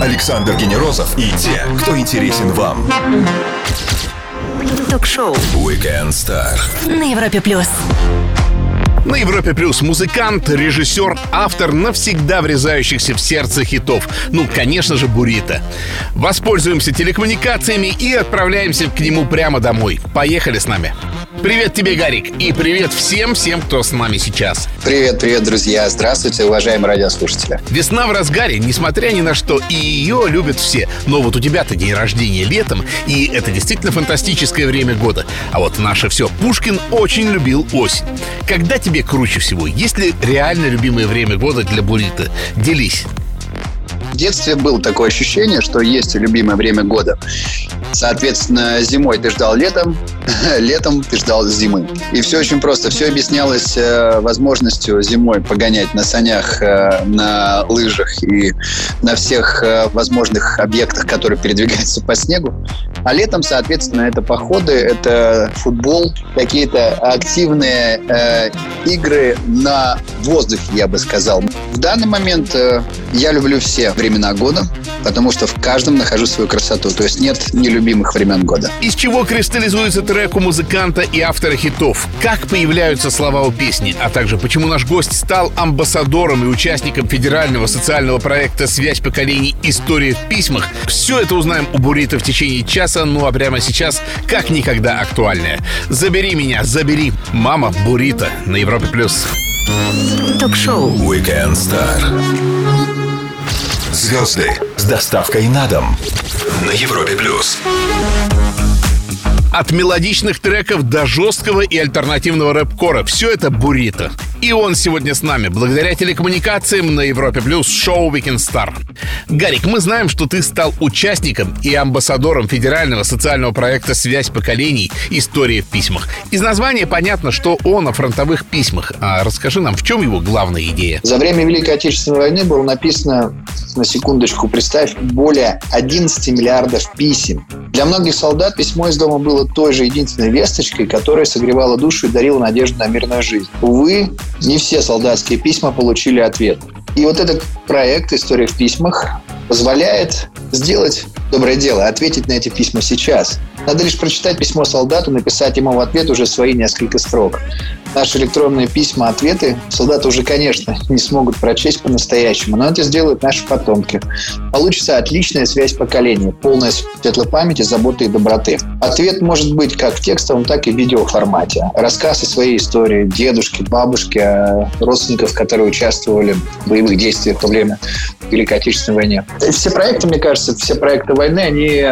Александр Генерозов и те, кто интересен вам. Ток-шоу Weekend Star. на Европе плюс. На Европе Плюс музыкант, режиссер, автор навсегда врезающихся в сердце хитов. Ну, конечно же, Бурита. Воспользуемся телекоммуникациями и отправляемся к нему прямо домой. Поехали с нами. Привет тебе, Гарик, и привет всем-всем, кто с нами сейчас. Привет, привет, друзья. Здравствуйте, уважаемые радиослушатели. Весна в разгаре, несмотря ни на что, и ее любят все. Но вот у тебя-то день рождения летом, и это действительно фантастическое время года. А вот наше все, Пушкин очень любил осень. Когда тебе круче всего? Есть ли реально любимое время года для Бурита? Делись. В детстве было такое ощущение, что есть любимое время года. Соответственно, зимой ты ждал летом, летом ты ждал зимы. И все очень просто. Все объяснялось э, возможностью зимой погонять на санях, э, на лыжах и на всех э, возможных объектах, которые передвигаются по снегу. А летом, соответственно, это походы, это футбол, какие-то активные э, игры на воздухе, я бы сказал. В данный момент э, я люблю все времена года, потому что в каждом нахожу свою красоту. То есть нет нелюбимых времен года. Из чего кристаллизуется трек у музыканта и автора хитов? Как появляются слова у песни? А также почему наш гость стал амбассадором и участником федерального социального проекта «Связь поколений. История в письмах»? Все это узнаем у Бурита в течение часа, ну а прямо сейчас как никогда актуальное. «Забери меня, забери». Мама Бурита на Европе+. плюс. Ток-шоу Weekend Star. Звезды с доставкой на дом на Европе плюс. От мелодичных треков до жесткого и альтернативного рэп-кора. Все это Бурита. И он сегодня с нами, благодаря телекоммуникациям на Европе Плюс шоу Weekend Star. Гарик, мы знаем, что ты стал участником и амбассадором федерального социального проекта «Связь поколений. История в письмах». Из названия понятно, что он о фронтовых письмах. А расскажи нам, в чем его главная идея? За время Великой Отечественной войны было написано, на секундочку, представь, более 11 миллиардов писем. Для многих солдат письмо из дома было той же единственной весточкой, которая согревала душу и дарила надежду на мирную жизнь. Увы, не все солдатские письма получили ответ. И вот этот проект «История в письмах» позволяет сделать доброе дело, ответить на эти письма сейчас. Надо лишь прочитать письмо солдату, написать ему в ответ уже свои несколько строк. Наши электронные письма, ответы солдаты уже, конечно, не смогут прочесть по-настоящему, но это сделают наши потомки. Получится отличная связь поколений, полная светлой памяти, заботы и доброты. Ответ может быть как в текстовом, так и в видеоформате. Рассказ о своей истории, дедушки, бабушки, родственников, которые участвовали в боевых действиях во время Великой Отечественной войны. Все проекты, мне кажется, все проекты войны, они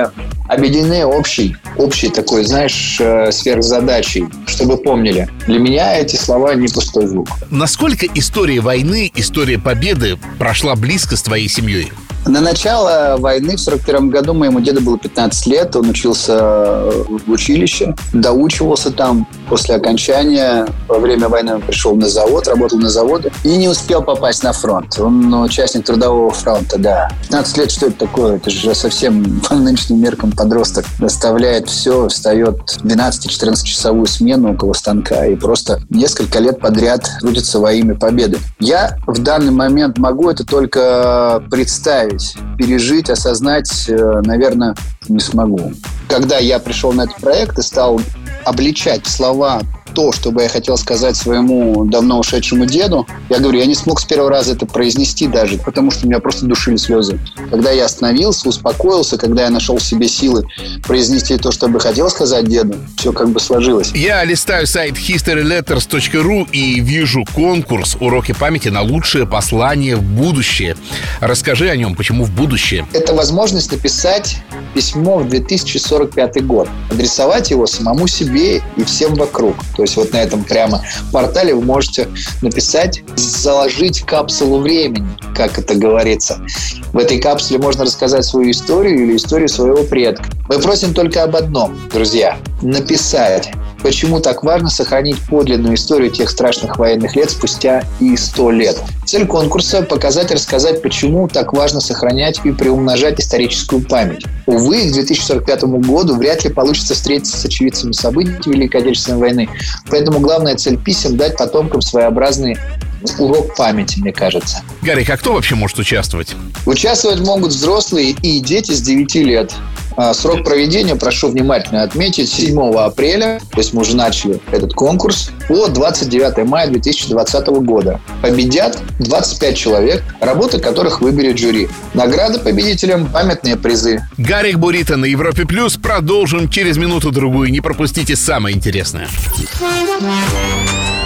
объединены общей, общей такой, знаешь, э, сверхзадачей, чтобы помнили. Для меня эти слова не пустой звук. Насколько история войны, история победы прошла близко с твоей семьей? На начало войны в 41 году моему деду было 15 лет. Он учился в училище, доучивался там. После окончания во время войны он пришел на завод, работал на заводе и не успел попасть на фронт. Он участник трудового фронта, да. 15 лет, что это такое? Это же совсем по нынешним меркам подросток. Доставляет все, встает 12-14 часовую смену около станка и просто несколько лет подряд трудится во имя победы. Я в данный момент могу это только представить представить, пережить, осознать, э, наверное, не смогу. Когда я пришел на этот проект и стал обличать слова то, что бы я хотел сказать своему давно ушедшему деду, я говорю, я не смог с первого раза это произнести даже, потому что у меня просто душили слезы. Когда я остановился, успокоился, когда я нашел в себе силы произнести то, что бы хотел сказать деду, все как бы сложилось. Я листаю сайт historyletters.ru и вижу конкурс «Уроки памяти на лучшее послание в будущее». Расскажи о нем, почему в будущее? Это возможность написать письмо в 2045 год, адресовать его самому себе и всем вокруг. То есть вот на этом прямо портале вы можете написать, заложить капсулу времени, как это говорится. В этой капсуле можно рассказать свою историю или историю своего предка. Мы просим только об одном, друзья, написать почему так важно сохранить подлинную историю тех страшных военных лет спустя и сто лет. Цель конкурса – показать и рассказать, почему так важно сохранять и приумножать историческую память. Увы, к 2045 году вряд ли получится встретиться с очевидцами событий Великой Отечественной войны, поэтому главная цель писем – дать потомкам своеобразный урок памяти, мне кажется. Гарик, а кто вообще может участвовать? Участвовать могут взрослые и дети с 9 лет. А, срок проведения, прошу внимательно отметить, 7 апреля, то есть мы уже начали этот конкурс, по 29 мая 2020 года. Победят 25 человек, работы которых выберет жюри. Награды победителям – памятные призы. Гарик Бурита на Европе Плюс. Продолжим через минуту-другую. Не пропустите самое интересное.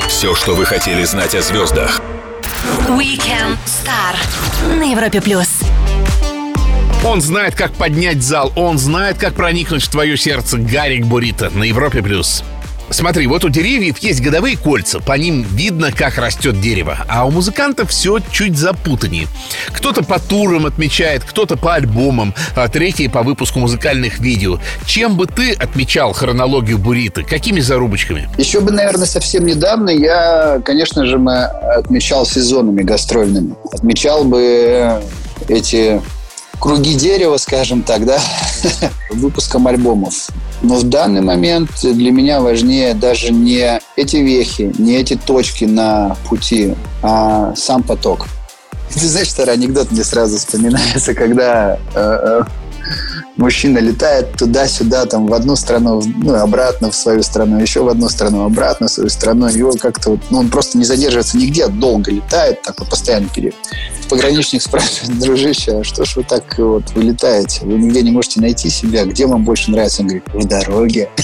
Все, что вы хотели знать о звездах. Weekend Star на Европе плюс. Он знает, как поднять зал, он знает, как проникнуть в твое сердце. Гарик Бурита на Европе плюс. Смотри, вот у деревьев есть годовые кольца, по ним видно, как растет дерево. А у музыкантов все чуть запутаннее. Кто-то по турам отмечает, кто-то по альбомам, а третий по выпуску музыкальных видео. Чем бы ты отмечал хронологию Буриты? Какими зарубочками? Еще бы, наверное, совсем недавно я, конечно же, мы отмечал сезонами гастрольными. Отмечал бы эти круги дерева, скажем так, да, выпуском альбомов. Но в данный момент для меня важнее даже не эти вехи, не эти точки на пути, а сам поток. Ты знаешь, старый анекдот мне сразу вспоминается, когда э, э, мужчина летает туда-сюда, там, в одну страну, ну, обратно в свою страну, еще в одну страну, обратно в свою страну. Его как-то ну, он просто не задерживается нигде, долго летает, так вот постоянно перед. Пограничник спрашивает, дружище, а что ж вы так вот вылетаете? Вы нигде не можете найти себя, где вам больше нравится? Он говорит, в дороге.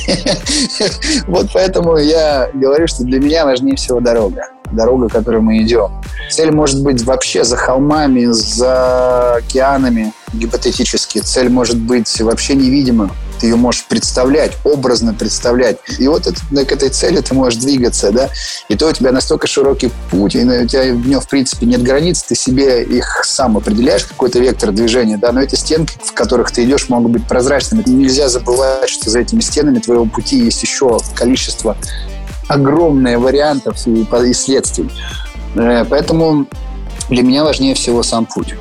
Вот поэтому я говорю, что для меня важнее всего дорога дорога, которой мы идем. Цель может быть вообще за холмами, за океанами, гипотетически. Цель может быть вообще невидимым. Ты ее можешь представлять, образно представлять. И вот это, к этой цели ты можешь двигаться, да. И то у тебя настолько широкий путь, и у тебя в нем, в принципе, нет границ, ты себе их сам определяешь, какой-то вектор движения, да, но эти стенки, в которых ты идешь, могут быть прозрачными. Нельзя забывать, что за этими стенами твоего пути есть еще количество огромное вариантов и, следствий. Э, поэтому для меня важнее всего сам путь,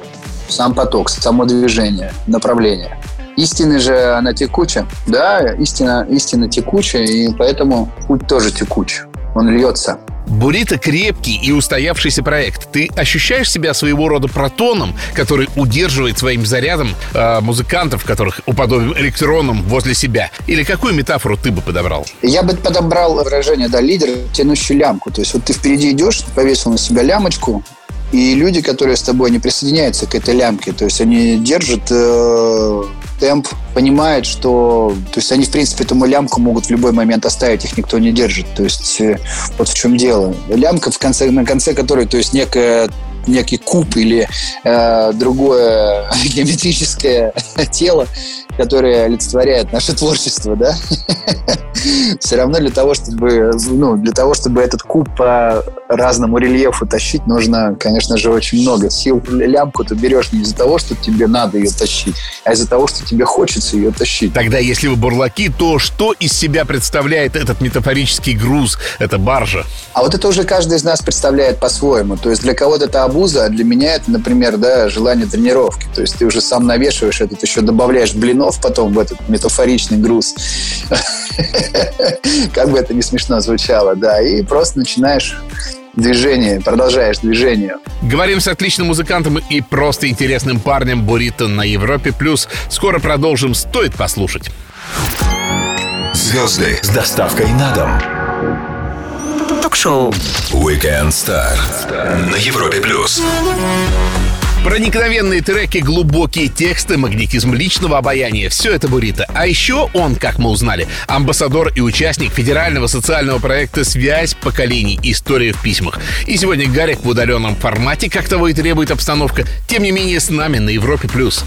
сам поток, само движение, направление. Истина же, она текуча. Да, истина, истина текучая, и поэтому путь тоже текуч. Он льется. Бурита крепкий и устоявшийся проект. Ты ощущаешь себя своего рода протоном, который удерживает своим зарядом э, музыкантов, которых уподобим электроном возле себя? Или какую метафору ты бы подобрал? Я бы подобрал выражение, да, лидер, тянущий лямку. То есть вот ты впереди идешь, повесил на себя лямочку, и люди, которые с тобой не присоединяются к этой лямке, то есть они держат э, темп, понимают, что... То есть они, в принципе, эту лямку могут в любой момент оставить, их никто не держит. То есть э, вот в чем дело. Лямка, в конце, на конце которой, то есть некая некий куб или э, другое геометрическое тело, которое олицетворяет наше творчество, да, все равно для того, чтобы, ну, для того, чтобы этот куб по разному рельефу тащить, нужно, конечно же, очень много сил. Лямку ты берешь не из-за того, что тебе надо ее тащить, а из-за того, что тебе хочется ее тащить. Тогда, если вы бурлаки, то что из себя представляет этот метафорический груз, эта баржа? А вот это уже каждый из нас представляет по-своему. То есть для кого-то это обуза, а для меня это, например, да, желание тренировки. То есть ты уже сам навешиваешь этот, еще добавляешь блинов потом в этот метафоричный груз. Как бы это не смешно звучало, да. И просто начинаешь движение, продолжаешь движение. Говорим с отличным музыкантом и просто интересным парнем Бурито на Европе+. плюс. Скоро продолжим, стоит послушать. Звезды с доставкой на дом. Ток-шоу Weekend Star на Европе плюс. Проникновенные треки, глубокие тексты, магнетизм личного обаяния – все это Бурита. А еще он, как мы узнали, амбассадор и участник федерального социального проекта «Связь поколений. История в письмах». И сегодня Гарик в удаленном формате, как того и требует обстановка, тем не менее с нами на Европе+. плюс.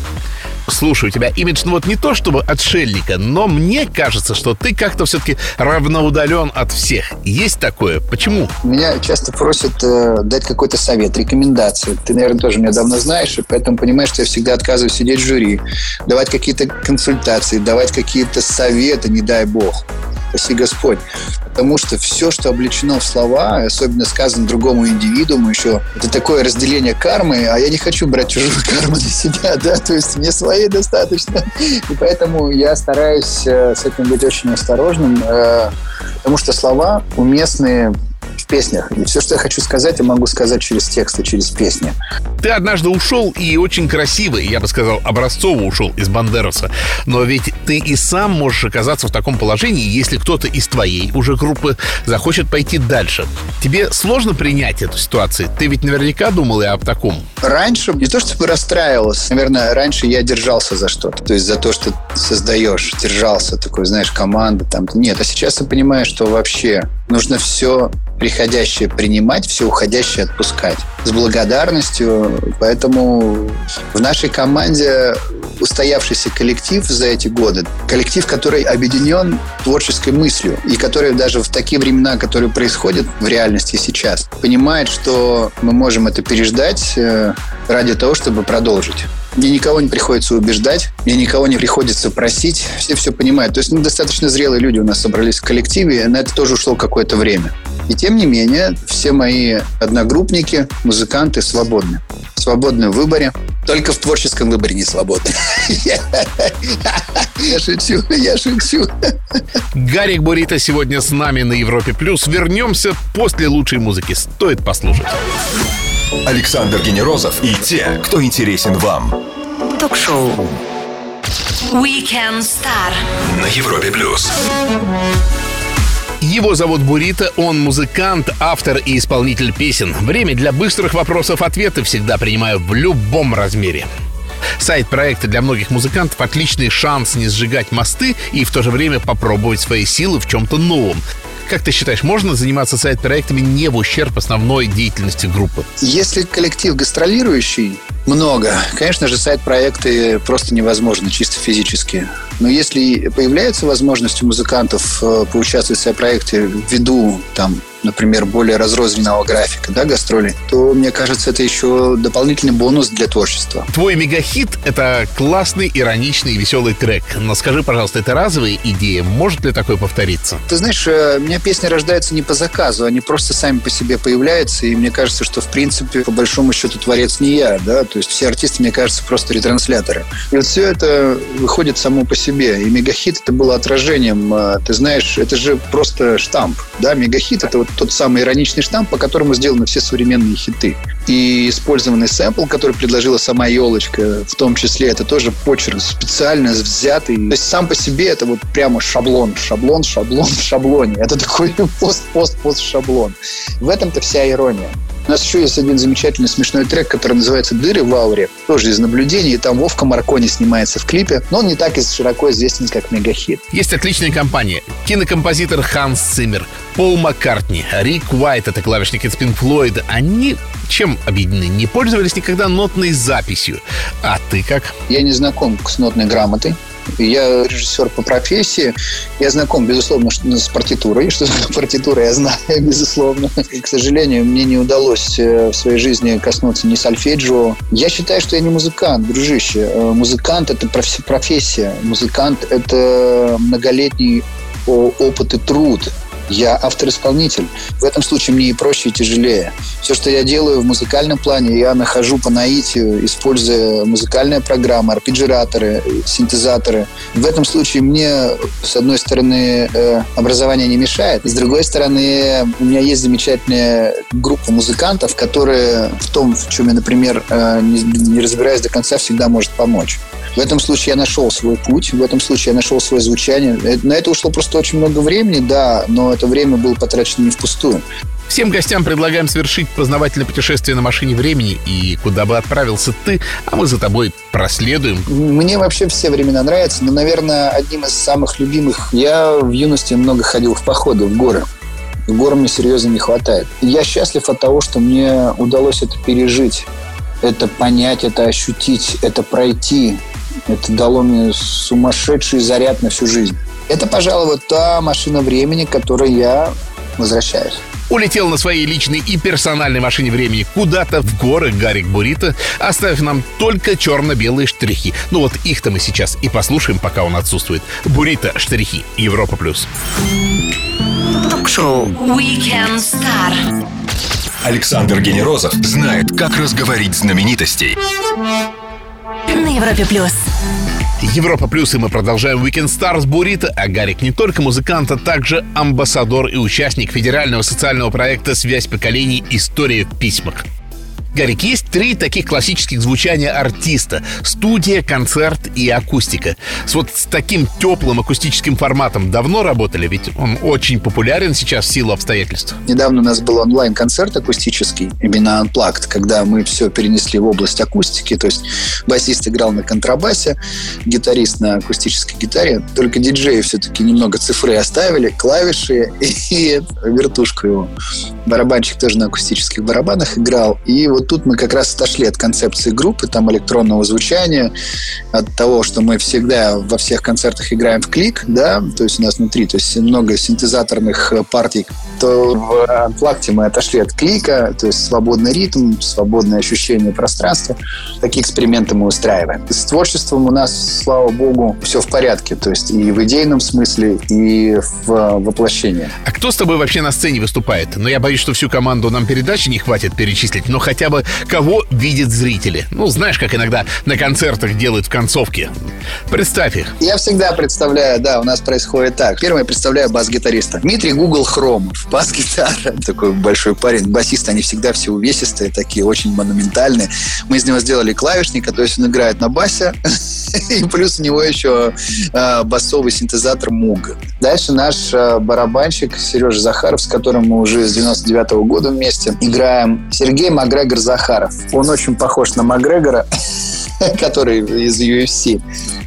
Слушай, у тебя имидж, ну вот не то чтобы отшельника, но мне кажется, что ты как-то все-таки равноудален от всех. Есть такое? Почему? Меня часто просят э, дать какой-то совет, рекомендацию. Ты, наверное, тоже меня давно знаешь, и поэтому понимаешь, что я всегда отказываюсь сидеть в жюри, давать какие-то консультации, давать какие-то советы, не дай бог. Спаси Господь. Потому что все, что облечено в слова, особенно сказано другому индивидууму еще, это такое разделение кармы, а я не хочу брать чужую карму на себя, да, то есть мне своей достаточно. И поэтому я стараюсь э, с этим быть очень осторожным, э, потому что слова уместные песнях. И все, что я хочу сказать, я могу сказать через тексты, через песни. Ты однажды ушел и очень красиво, я бы сказал, образцово ушел из Бандераса. Но ведь ты и сам можешь оказаться в таком положении, если кто-то из твоей уже группы захочет пойти дальше. Тебе сложно принять эту ситуацию? Ты ведь наверняка думал и об таком. Раньше не то чтобы расстраивался, наверное, раньше я держался за что-то. То есть за то, что создаешь, держался такой, знаешь, команда там. Нет, а сейчас я понимаю, что вообще нужно все приходящее принимать, все уходящее отпускать. С благодарностью. Поэтому в нашей команде устоявшийся коллектив за эти годы. Коллектив, который объединен творческой мыслью и который даже в такие времена, которые происходят в реальности сейчас, понимает, что мы можем это переждать э, ради того, чтобы продолжить. Мне никого не приходится убеждать, мне никого не приходится просить. Все все понимают. То есть ну, достаточно зрелые люди у нас собрались в коллективе, и на это тоже ушло какое-то время. И тем не менее, все мои одногруппники, музыканты свободны. Свободны в выборе. Только в творческом выборе не свободны. Я шучу, я шучу. Гарик Бурита сегодня с нами на Европе+. плюс. Вернемся после лучшей музыки. Стоит послушать. Александр Генерозов и те, кто интересен вам. Ток-шоу Weekend Star На Европе плюс. Его зовут Бурита, он музыкант, автор и исполнитель песен. Время для быстрых вопросов-ответов всегда принимаю в любом размере. Сайт проекта для многих музыкантов отличный шанс не сжигать мосты и в то же время попробовать свои силы в чем-то новом. Как ты считаешь, можно заниматься сайт-проектами не в ущерб основной деятельности группы? Если коллектив гастролирующий, много. Конечно же, сайт-проекты просто невозможно, чисто физически. Но если появляется возможность у музыкантов э, поучаствовать в сайт-проекте ввиду там, например, более разрозненного графика, да, гастроли, то, мне кажется, это еще дополнительный бонус для творчества. Твой мегахит — это классный, ироничный веселый трек. Но скажи, пожалуйста, это разовая идея? Может ли такое повториться? Ты знаешь, э, у меня песни рождаются не по заказу, они просто сами по себе появляются, и мне кажется, что, в принципе, по большому счету, творец не я, да, то есть все артисты, мне кажется, просто ретрансляторы. И вот все это выходит само по себе, и мегахит это было отражением, э, ты знаешь, это же просто штамп, да, мегахит это вот тот самый ироничный штамп, по которому сделаны все современные хиты. И использованный сэмпл, который предложила сама елочка, в том числе, это тоже почерк специально взятый. То есть сам по себе это вот прямо шаблон, шаблон, шаблон в шаблоне. Это такой пост-пост-пост-шаблон. В этом-то вся ирония. У нас еще есть один замечательный смешной трек, который называется «Дыры в ауре». Тоже из наблюдений. Там Вовка Маркони снимается в клипе. Но он не так широко известен, как мегахит. Есть отличная компания. Кинокомпозитор Ханс Циммер, Пол Маккартни, Рик Уайт, это клавишник из Pink Floyd. Они чем объединены? Не пользовались никогда нотной записью. А ты как? Я не знаком с нотной грамотой. Я режиссер по профессии. Я знаком, безусловно, с партитурой. Что такое партитура, я знаю, безусловно. И, к сожалению, мне не удалось э, в своей жизни коснуться ни сольфеджио. Я считаю, что я не музыкант, дружище. Э, музыкант – это профессия. Музыкант – это многолетний опыт и труд. Я автор-исполнитель. В этом случае мне и проще, и тяжелее. Все, что я делаю в музыкальном плане, я нахожу по наитию, используя музыкальные программы, арпеджираторы, синтезаторы. В этом случае мне, с одной стороны, э, образование не мешает, с другой стороны, у меня есть замечательная группа музыкантов, которые в том, в чем я, например, э, не разбираюсь до конца, всегда может помочь. В этом случае я нашел свой путь, в этом случае я нашел свое звучание. Э, на это ушло просто очень много времени, да, но это время было потрачено не впустую. Всем гостям предлагаем совершить познавательное путешествие на машине времени и куда бы отправился ты, а мы за тобой проследуем. Мне вообще все времена нравятся, но, наверное, одним из самых любимых я в юности много ходил в походы в горы. В горы мне серьезно не хватает. Я счастлив от того, что мне удалось это пережить, это понять, это ощутить, это пройти. Это дало мне сумасшедший заряд на всю жизнь. Это, пожалуй, вот та машина времени, к которой я возвращаюсь. Улетел на своей личной и персональной машине времени куда-то в горы Гарик Бурита, оставив нам только черно-белые штрихи. Ну вот их-то мы сейчас и послушаем, пока он отсутствует. Бурита, штрихи, Европа плюс. Ток-шоу Weekend Star. Александр Генерозов знает, как разговорить знаменитостей. На Европе плюс. Европа Плюс, и мы продолжаем Weekend Star с Бурита, а Гарик не только музыкант, а также амбассадор и участник федерального социального проекта «Связь поколений. История в письмах». Гарик, есть три таких классических звучания артиста. Студия, концерт и акустика. С вот с таким теплым акустическим форматом давно работали? Ведь он очень популярен сейчас в силу обстоятельств. Недавно у нас был онлайн-концерт акустический, именно Unplugged, когда мы все перенесли в область акустики. То есть басист играл на контрабасе, гитарист на акустической гитаре. Только диджеи все-таки немного цифры оставили, клавиши и вертушку его. Барабанщик тоже на акустических барабанах играл. И вот вот тут мы как раз отошли от концепции группы, там электронного звучания, от того, что мы всегда во всех концертах играем в клик, да, то есть у нас внутри, то есть много синтезаторных э, партий, то в Unplugged мы отошли от клика, то есть свободный ритм, свободное ощущение пространства. Такие эксперименты мы устраиваем. С творчеством у нас, слава богу, все в порядке, то есть и в идейном смысле, и в воплощении. А кто с тобой вообще на сцене выступает? Ну, я боюсь, что всю команду нам передачи не хватит перечислить, но хотя бы кого видят зрители. Ну, знаешь, как иногда на концертах делают в концовке. Представь их. Я всегда представляю, да, у нас происходит так. Первым я представляю бас-гитариста. Дмитрий Google Хромов, бас-гитара. Такой большой парень. Басисты, они всегда все увесистые, такие очень монументальные. Мы из него сделали клавишника, то есть он играет на басе, и плюс у него еще э, басовый синтезатор Муг. Дальше наш э, барабанщик Сережа Захаров, с которым мы уже с 99 -го года вместе играем. Сергей Макгрегор Захаров. Он очень похож на Макгрегора, который из UFC.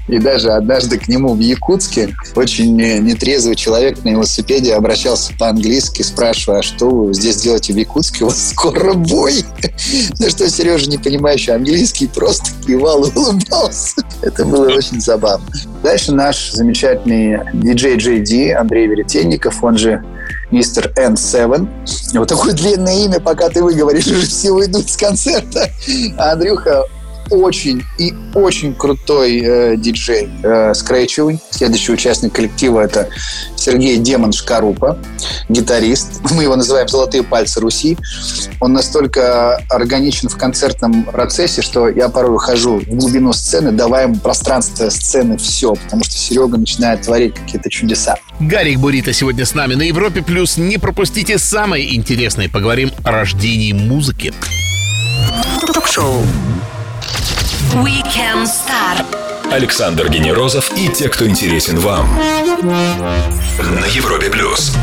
И даже однажды к нему в Якутске очень нетрезвый человек на велосипеде обращался по-английски, спрашивая, а что вы здесь делаете в Якутске? У вас скоро бой. На что Сережа, не понимающий английский, просто кивал и улыбался. Это было очень забавно. Дальше наш замечательный диджей Джей Ди Андрей Веретенников, он же мистер N7. Вот такое длинное имя, пока ты выговоришь, уже все уйдут с концерта. А Андрюха очень и очень крутой э, диджей э, скретчевый. Следующий участник коллектива это Сергей Демон Шкарупа, гитарист. Мы его называем «Золотые пальцы Руси». Он настолько органичен в концертном процессе, что я порой выхожу в глубину сцены, давая ему пространство сцены все, потому что Серега начинает творить какие-то чудеса. Гарик Бурита сегодня с нами на Европе+. плюс. Не пропустите самое интересное. Поговорим о рождении музыки. Ток-шоу Weekend Star. Александр Генерозов и те, кто интересен вам. На Европе плюс.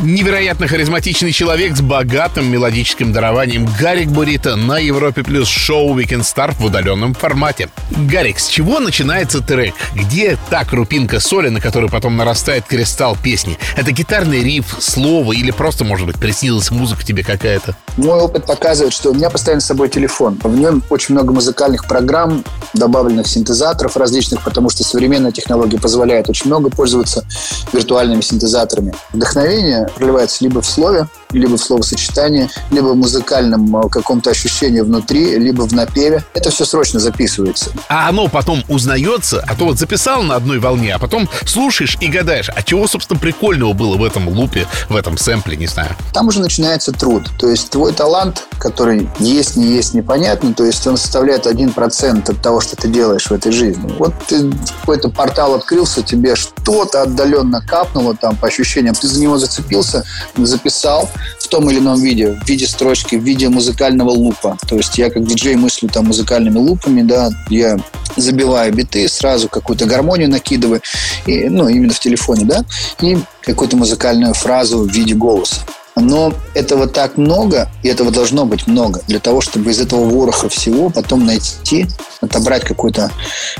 Невероятно харизматичный человек с богатым мелодическим дарованием Гарик Бурита на Европе Плюс шоу Weekend Star в удаленном формате. Гарик, с чего начинается трек? Где та крупинка соли, на которой потом нарастает кристалл песни? Это гитарный риф, слово или просто, может быть, приснилась музыка тебе какая-то? Мой опыт показывает, что у меня постоянно с собой телефон. В нем очень много музыкальных программ, добавленных синтезаторов различных, потому что современная технология позволяет очень много пользоваться виртуальными синтезаторами. Вдохновение проливается либо в слове, либо в словосочетании, либо в музыкальном э, каком-то ощущении внутри, либо в напеве. Это все срочно записывается. А оно потом узнается, а то вот записал на одной волне, а потом слушаешь и гадаешь, а чего, собственно, прикольного было в этом лупе, в этом сэмпле, не знаю. Там уже начинается труд. То есть твой талант, который есть, не есть, непонятно, то есть он составляет один процент от того, что ты делаешь в этой жизни. Вот ты какой-то портал открылся, тебе что-то отдаленно капнуло там по ощущениям, ты за него зацепился, записал, в том или ином виде, в виде строчки, в виде музыкального лупа. То есть я как диджей мыслю там музыкальными лупами, да, я забиваю биты, сразу какую-то гармонию накидываю, и, ну, именно в телефоне, да, и какую-то музыкальную фразу в виде голоса. Но этого так много, и этого должно быть много, для того, чтобы из этого вороха всего потом найти, отобрать какой-то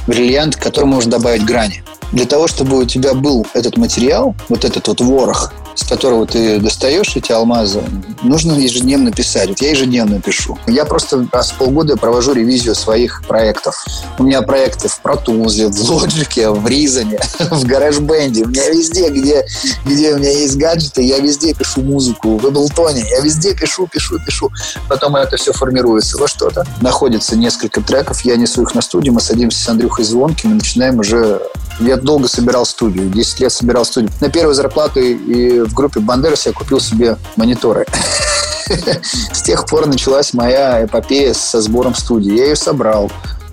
бриллиант, к которому можно добавить грани. Для того, чтобы у тебя был этот материал, вот этот вот ворох, с которого ты достаешь эти алмазы, нужно ежедневно писать. Вот я ежедневно пишу. Я просто раз в полгода провожу ревизию своих проектов. У меня проекты в Tools, в Logic, в Reason, в GarageBand. У меня везде, где, где у меня есть гаджеты, я везде пишу музыку. В Ableton я везде пишу, пишу, пишу. Потом это все формируется во что-то. Находится несколько треков, я несу их на студию, мы садимся с Андрюхой Звонким и начинаем уже я долго собирал студию, 10 лет собирал студию. На первую зарплату и в группе Бандерас я купил себе мониторы. С тех пор началась моя эпопея со сбором студии. Я ее собрал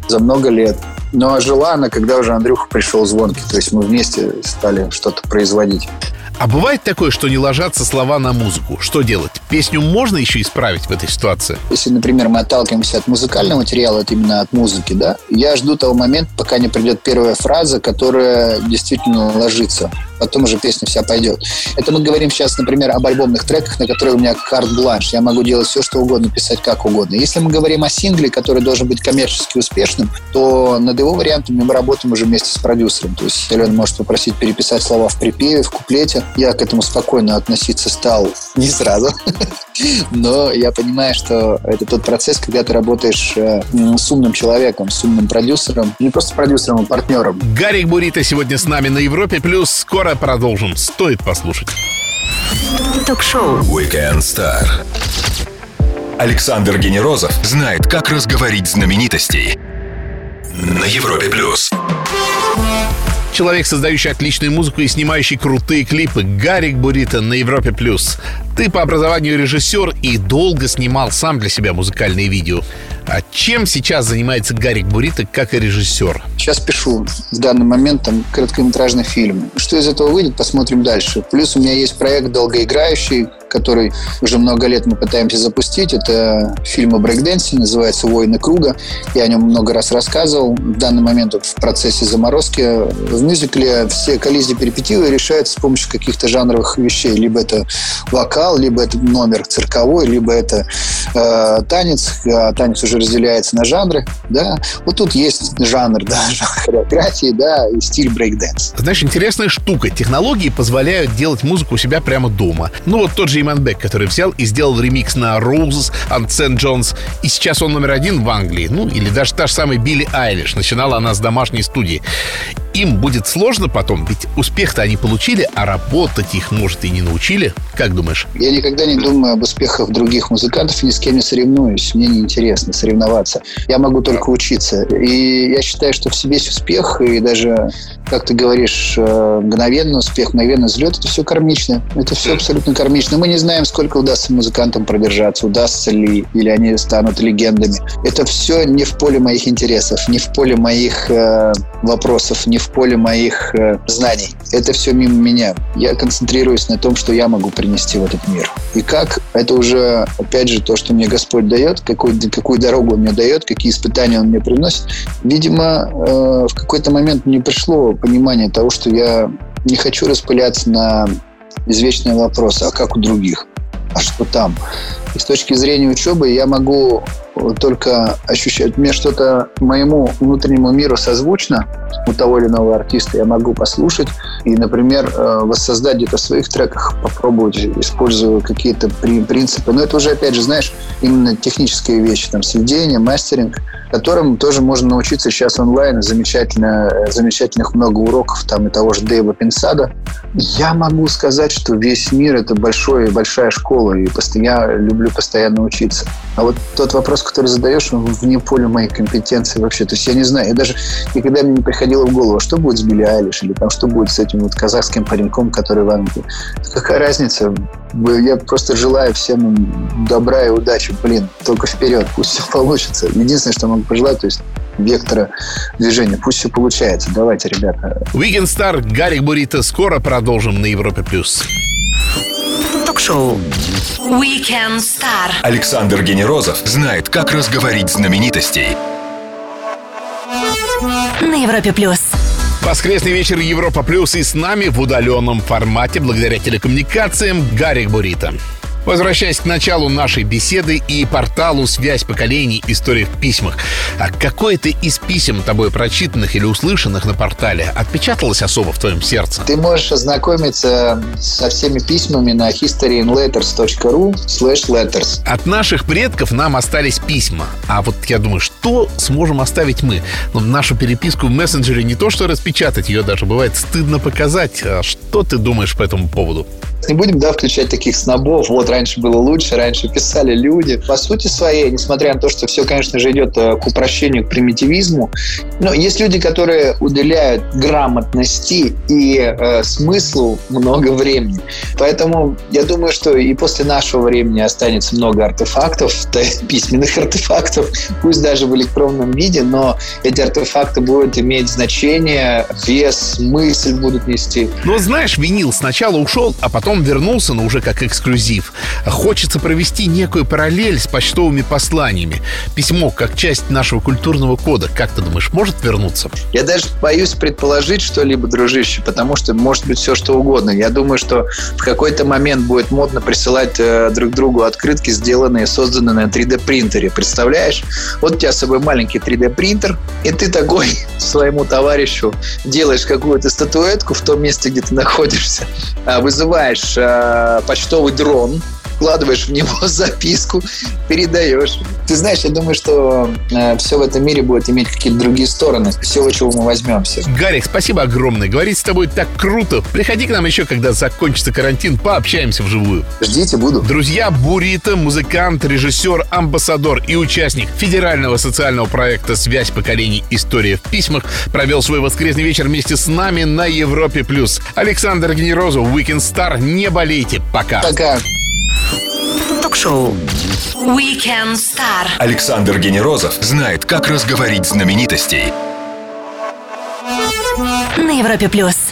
за много лет. Но ожила она, когда уже Андрюха пришел звонки. То есть мы вместе стали что-то производить. А бывает такое, что не ложатся слова на музыку. Что делать? Песню можно еще исправить в этой ситуации? Если, например, мы отталкиваемся от музыкального материала, это именно от музыки, да, я жду того момента, пока не придет первая фраза, которая действительно ложится. Потом уже песня вся пойдет. Это мы говорим сейчас, например, об альбомных треках, на которые у меня карт-бланш. Я могу делать все, что угодно, писать как угодно. Если мы говорим о сингле, который должен быть коммерчески успешным, то над его вариантами мы работаем уже вместе с продюсером. То есть Елена может попросить переписать слова в припеве, в куплете. Я к этому спокойно относиться стал не сразу. Но я понимаю, что это тот процесс, когда ты работаешь э, с умным человеком, с умным продюсером. Не просто продюсером, а партнером. Гарик Бурита сегодня с нами на Европе. Плюс скоро продолжим. Стоит послушать. Ток-шоу. Weekend Star. Александр Генерозов знает, как разговорить знаменитостей на Европе плюс. Человек, создающий отличную музыку и снимающий крутые клипы, Гарик Бурита на Европе+. плюс. Ты по образованию режиссер и долго снимал сам для себя музыкальные видео. А чем сейчас занимается Гарик Бурита как и режиссер? Сейчас пишу в данный момент там короткометражный фильм. Что из этого выйдет, посмотрим дальше. Плюс у меня есть проект долгоиграющий, который уже много лет мы пытаемся запустить. Это фильм о брейкденсе, называется «Войны круга». Я о нем много раз рассказывал. В данный момент в процессе заморозки. В мюзикле все коллизии перипетии решаются с помощью каких-то жанровых вещей. Либо это вокал, либо это номер цирковой, либо это э, танец. А танец уже разделяется на жанры. Да? Вот тут есть жанр, да, хореографии, да, и стиль брейкденс. Знаешь, интересная штука. Технологии позволяют делать музыку у себя прямо дома. Ну вот тот же Иман Бек, который взял и сделал ремикс на Roses от Сент Джонс. И сейчас он номер один в Англии. Ну, или даже та же самая Билли Айлиш. Начинала она с домашней студии. Им будет сложно потом, ведь успех-то они получили, а работать их, может, и не научили. Как думаешь? Я никогда не думаю об успехах других музыкантов ни с кем не соревнуюсь. Мне неинтересно соревноваться. Я могу только учиться. И я считаю, что в весь успех и даже, как ты говоришь, э, мгновенный успех, мгновенный взлет, это все кармично. Это все абсолютно кармично. Мы не знаем, сколько удастся музыкантам продержаться, удастся ли, или они станут легендами. Это все не в поле моих интересов, не в поле моих э, вопросов, не в поле моих э, знаний. Это все мимо меня. Я концентрируюсь на том, что я могу принести в этот мир. И как, это уже, опять же, то, что мне Господь дает, какую, какую дорогу Он мне дает, какие испытания Он мне приносит. Видимо, э, в какой-то момент мне пришло понимание того, что я не хочу распыляться на извечные вопросы, а как у других, а что там. И с точки зрения учебы я могу только ощущать, мне что-то моему внутреннему миру созвучно у того или иного артиста, я могу послушать и, например, э, воссоздать где-то в своих треках, попробовать, используя какие-то принципы. Но это уже, опять же, знаешь, именно технические вещи, там, сведение, мастеринг, которым тоже можно научиться сейчас онлайн. Замечательно, замечательных много уроков там и того же Дэйва Пинсада. Я могу сказать, что весь мир – это большой, большая школа, и я люблю постоянно учиться. А вот тот вопрос, который задаешь, он вне поля моей компетенции вообще. То есть я не знаю, я даже никогда мне не приходило в голову, что будет с Билли Айлиш, или там, что будет с этим вот казахским пареньком, который в Англии. Какая разница? Я просто желаю всем добра и удачи. Блин, только вперед, пусть все получится. Единственное, что могу пожелать, то есть вектора движения. Пусть все получается. Давайте, ребята. Weekend Star, Гарик Бурита. Скоро продолжим на Европе+. плюс. Ток-шоу Weekend Star. Александр Генерозов знает, как разговорить знаменитостей. На Европе+. плюс. Воскресный вечер Европа Плюс и с нами в удаленном формате благодаря телекоммуникациям Гарик Бурита. Возвращаясь к началу нашей беседы и порталу «Связь поколений. История в письмах». А какое-то из писем тобой прочитанных или услышанных на портале отпечаталось особо в твоем сердце? Ты можешь ознакомиться со всеми письмами на historyinletters.ru slash letters. От наших предков нам остались письма. А вот я думаю, что сможем оставить мы? Ну, нашу переписку в мессенджере не то, что распечатать, ее даже бывает стыдно показать. А что ты думаешь по этому поводу? Не будем, да, включать таких снобов. Вот раньше было лучше, раньше писали люди. По сути своей, несмотря на то, что все, конечно же, идет э, к упрощению, к примитивизму, но есть люди, которые уделяют грамотности и э, смыслу много времени. Поэтому я думаю, что и после нашего времени останется много артефактов, письменных артефактов, пусть даже в электронном виде, но эти артефакты будут иметь значение, вес, мысль будут нести. Но знаешь, винил сначала ушел, а потом вернулся, но уже как эксклюзив. Хочется провести некую параллель с почтовыми посланиями. Письмо, как часть нашего культурного кода, как ты думаешь, может вернуться? Я даже боюсь предположить что-либо, дружище, потому что может быть все что угодно. Я думаю, что в какой-то момент будет модно присылать э, друг другу открытки, сделанные, созданные на 3D принтере. Представляешь? Вот у тебя с собой маленький 3D принтер, и ты такой своему товарищу делаешь какую-то статуэтку в том месте, где ты находишься, а, вызываешь э, почтовый дрон, вкладываешь в него записку, передаешь. Ты знаешь, я думаю, что э, все в этом мире будет иметь какие-то другие стороны. Все, чего мы возьмемся. Гарик, спасибо огромное. Говорить с тобой так круто. Приходи к нам еще, когда закончится карантин, пообщаемся вживую. Ждите, буду. Друзья, Бурита, музыкант, режиссер, амбассадор и участник федерального социального проекта «Связь поколений. История в письмах» провел свой воскресный вечер вместе с нами на Европе+. плюс. Александр Генерозов, Weekend Star. Не болейте. Пока. Пока. Ток-шоу Weekend Star. Александр Генерозов знает, как разговорить знаменитостей. На Европе плюс.